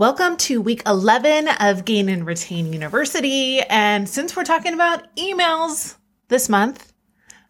Welcome to week 11 of Gain and Retain University. And since we're talking about emails this month,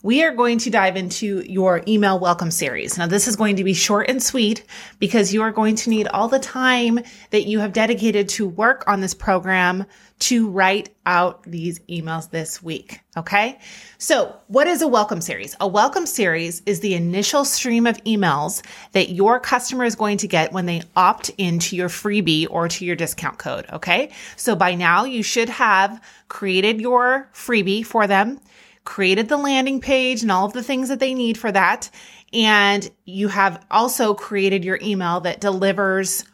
we are going to dive into your email welcome series. Now, this is going to be short and sweet because you are going to need all the time that you have dedicated to work on this program to write out these emails this week. Okay. So what is a welcome series? A welcome series is the initial stream of emails that your customer is going to get when they opt into your freebie or to your discount code. Okay. So by now you should have created your freebie for them created the landing page and all of the things that they need for that. And you have also created your email that delivers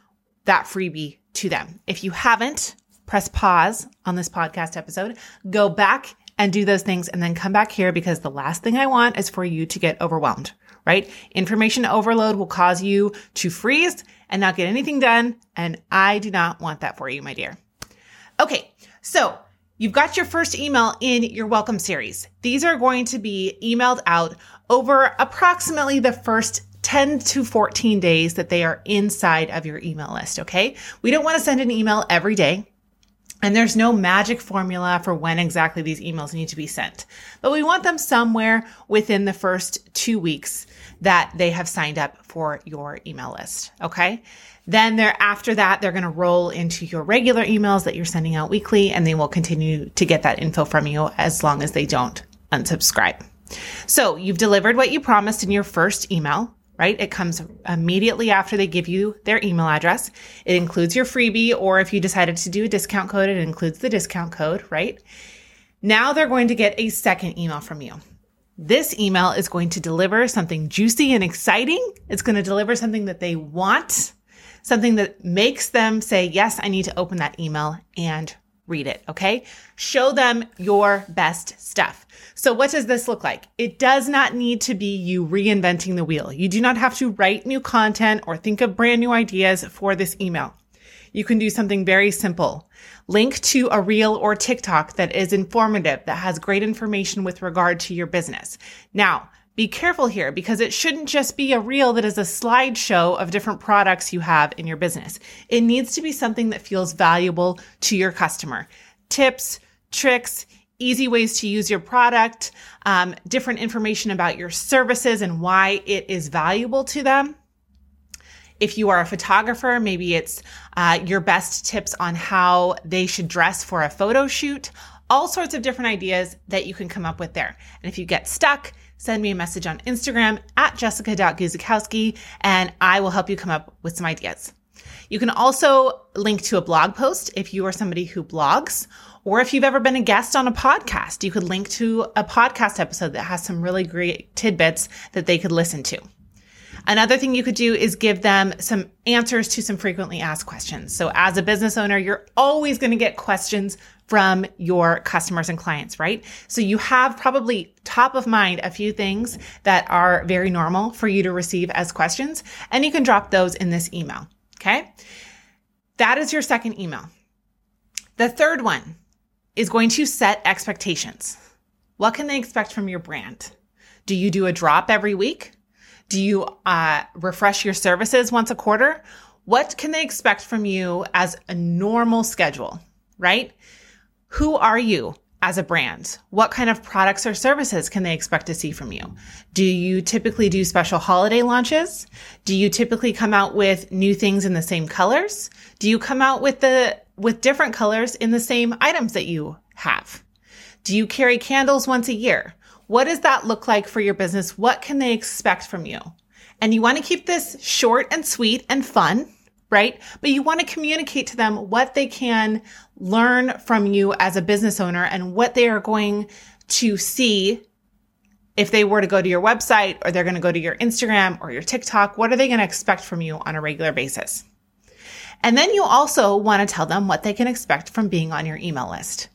that freebie to them. If you haven't, press pause on this podcast episode, go back and do those things and then come back here because the last thing I want is for you to get overwhelmed, right? Information overload will cause you to freeze and not get anything done. And I do not want that for you, my dear. Okay. So You've got your first email in your welcome series. These are going to be emailed out over approximately the first 10 to 14 days that they are inside of your email list. Okay. We don't want to send an email every day. And there's no magic formula for when exactly these emails need to be sent, but we want them somewhere within the first two weeks that they have signed up for your email list. Okay. Then they're after that, they're going to roll into your regular emails that you're sending out weekly and they will continue to get that info from you as long as they don't unsubscribe. So you've delivered what you promised in your first email, right? It comes immediately after they give you their email address. It includes your freebie, or if you decided to do a discount code, it includes the discount code, right? Now they're going to get a second email from you. This email is going to deliver something juicy and exciting. It's going to deliver something that they want something that makes them say, yes, I need to open that email and read it. Okay. Show them your best stuff. So what does this look like? It does not need to be you reinventing the wheel. You do not have to write new content or think of brand new ideas for this email. You can do something very simple. Link to a reel or TikTok that is informative, that has great information with regard to your business. Now, be careful here because it shouldn't just be a reel that is a slideshow of different products you have in your business. It needs to be something that feels valuable to your customer. Tips, tricks, easy ways to use your product, um, different information about your services and why it is valuable to them. If you are a photographer, maybe it's uh, your best tips on how they should dress for a photo shoot. All sorts of different ideas that you can come up with there. And if you get stuck, send me a message on Instagram at jessica.guzikowski and I will help you come up with some ideas. You can also link to a blog post if you are somebody who blogs, or if you've ever been a guest on a podcast, you could link to a podcast episode that has some really great tidbits that they could listen to. Another thing you could do is give them some answers to some frequently asked questions. So as a business owner, you're always going to get questions from your customers and clients, right? So you have probably top of mind a few things that are very normal for you to receive as questions, and you can drop those in this email. Okay. That is your second email. The third one is going to set expectations. What can they expect from your brand? Do you do a drop every week? Do you uh, refresh your services once a quarter? What can they expect from you as a normal schedule, right? Who are you as a brand? What kind of products or services can they expect to see from you? Do you typically do special holiday launches? Do you typically come out with new things in the same colors? Do you come out with the, with different colors in the same items that you have? Do you carry candles once a year? What does that look like for your business? What can they expect from you? And you want to keep this short and sweet and fun, right? But you want to communicate to them what they can learn from you as a business owner and what they are going to see if they were to go to your website or they're going to go to your Instagram or your TikTok. What are they going to expect from you on a regular basis? And then you also want to tell them what they can expect from being on your email list.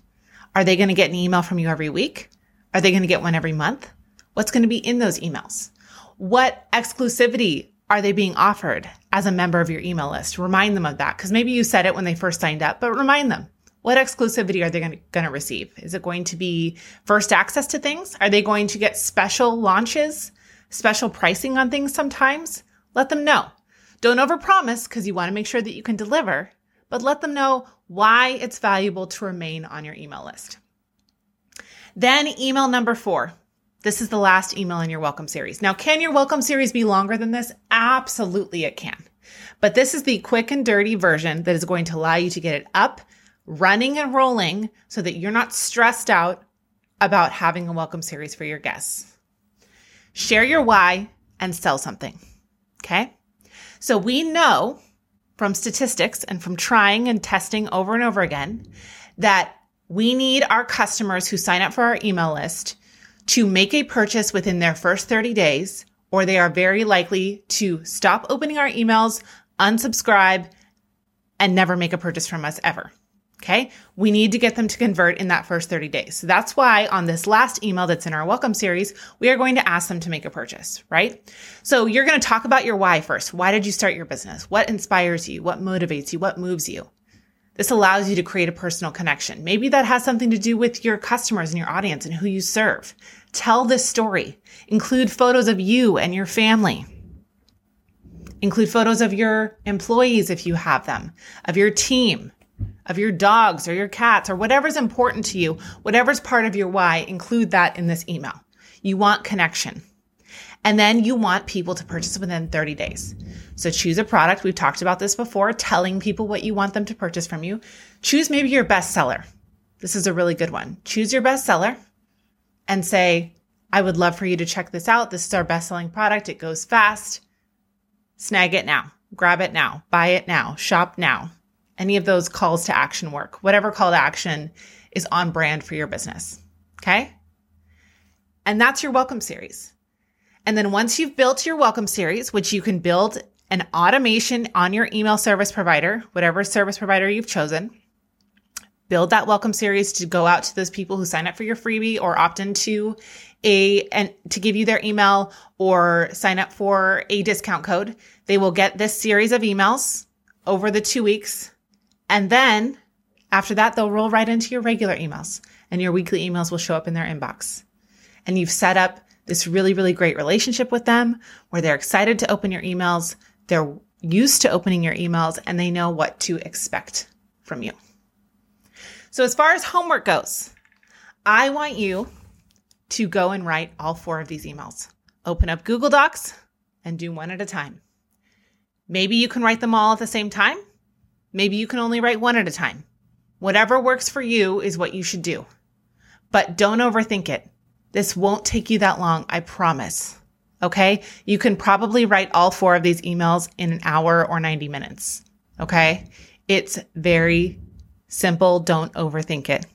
Are they going to get an email from you every week? Are they going to get one every month? What's going to be in those emails? What exclusivity are they being offered as a member of your email list? Remind them of that because maybe you said it when they first signed up, but remind them. What exclusivity are they going to, receive? Is it going to be first access to things? Are they going to get special launches, special pricing on things sometimes? Let them know. Don't overpromise because you want to make sure that you can deliver, but let them know why it's valuable to remain on your email list. Then, email number four. This is the last email in your welcome series. Now, can your welcome series be longer than this? Absolutely, it can. But this is the quick and dirty version that is going to allow you to get it up, running, and rolling so that you're not stressed out about having a welcome series for your guests. Share your why and sell something. Okay. So we know from statistics and from trying and testing over and over again that we need our customers who sign up for our email list to make a purchase within their first 30 days, or they are very likely to stop opening our emails, unsubscribe, and never make a purchase from us ever. Okay. We need to get them to convert in that first 30 days. So that's why on this last email that's in our welcome series, we are going to ask them to make a purchase, right? So you're going to talk about your why first. Why did you start your business? What inspires you? What motivates you? What moves you? This allows you to create a personal connection. Maybe that has something to do with your customers and your audience and who you serve. Tell this story. Include photos of you and your family. Include photos of your employees if you have them, of your team, of your dogs or your cats or whatever's important to you, whatever's part of your why, include that in this email. You want connection. And then you want people to purchase within 30 days. So choose a product. We've talked about this before, telling people what you want them to purchase from you. Choose maybe your best seller. This is a really good one. Choose your best seller and say, I would love for you to check this out. This is our best selling product. It goes fast. Snag it now. Grab it now. Buy it now. Shop now any of those calls to action work, whatever call to action is on brand for your business. Okay. And that's your welcome series. And then once you've built your welcome series, which you can build an automation on your email service provider, whatever service provider you've chosen, build that welcome series to go out to those people who sign up for your freebie or opt into a and to give you their email or sign up for a discount code. They will get this series of emails over the two weeks and then after that, they'll roll right into your regular emails and your weekly emails will show up in their inbox. And you've set up this really, really great relationship with them where they're excited to open your emails. They're used to opening your emails and they know what to expect from you. So as far as homework goes, I want you to go and write all four of these emails. Open up Google Docs and do one at a time. Maybe you can write them all at the same time. Maybe you can only write one at a time. Whatever works for you is what you should do. But don't overthink it. This won't take you that long, I promise. Okay? You can probably write all four of these emails in an hour or 90 minutes. Okay? It's very simple. Don't overthink it.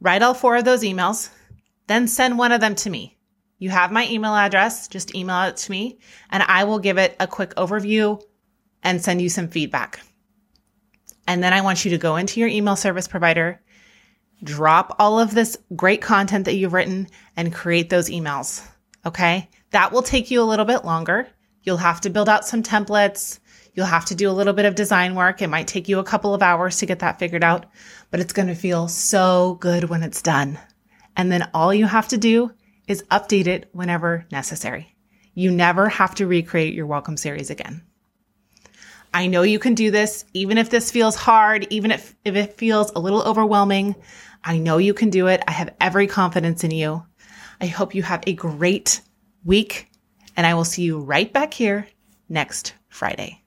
Write all four of those emails, then send one of them to me. You have my email address. Just email it to me and I will give it a quick overview and send you some feedback. And then I want you to go into your email service provider, drop all of this great content that you've written and create those emails. Okay. That will take you a little bit longer. You'll have to build out some templates. You'll have to do a little bit of design work. It might take you a couple of hours to get that figured out, but it's going to feel so good when it's done. And then all you have to do is update it whenever necessary. You never have to recreate your welcome series again. I know you can do this, even if this feels hard, even if, if it feels a little overwhelming. I know you can do it. I have every confidence in you. I hope you have a great week, and I will see you right back here next Friday.